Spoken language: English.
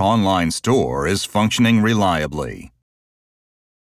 Online store is functioning reliably.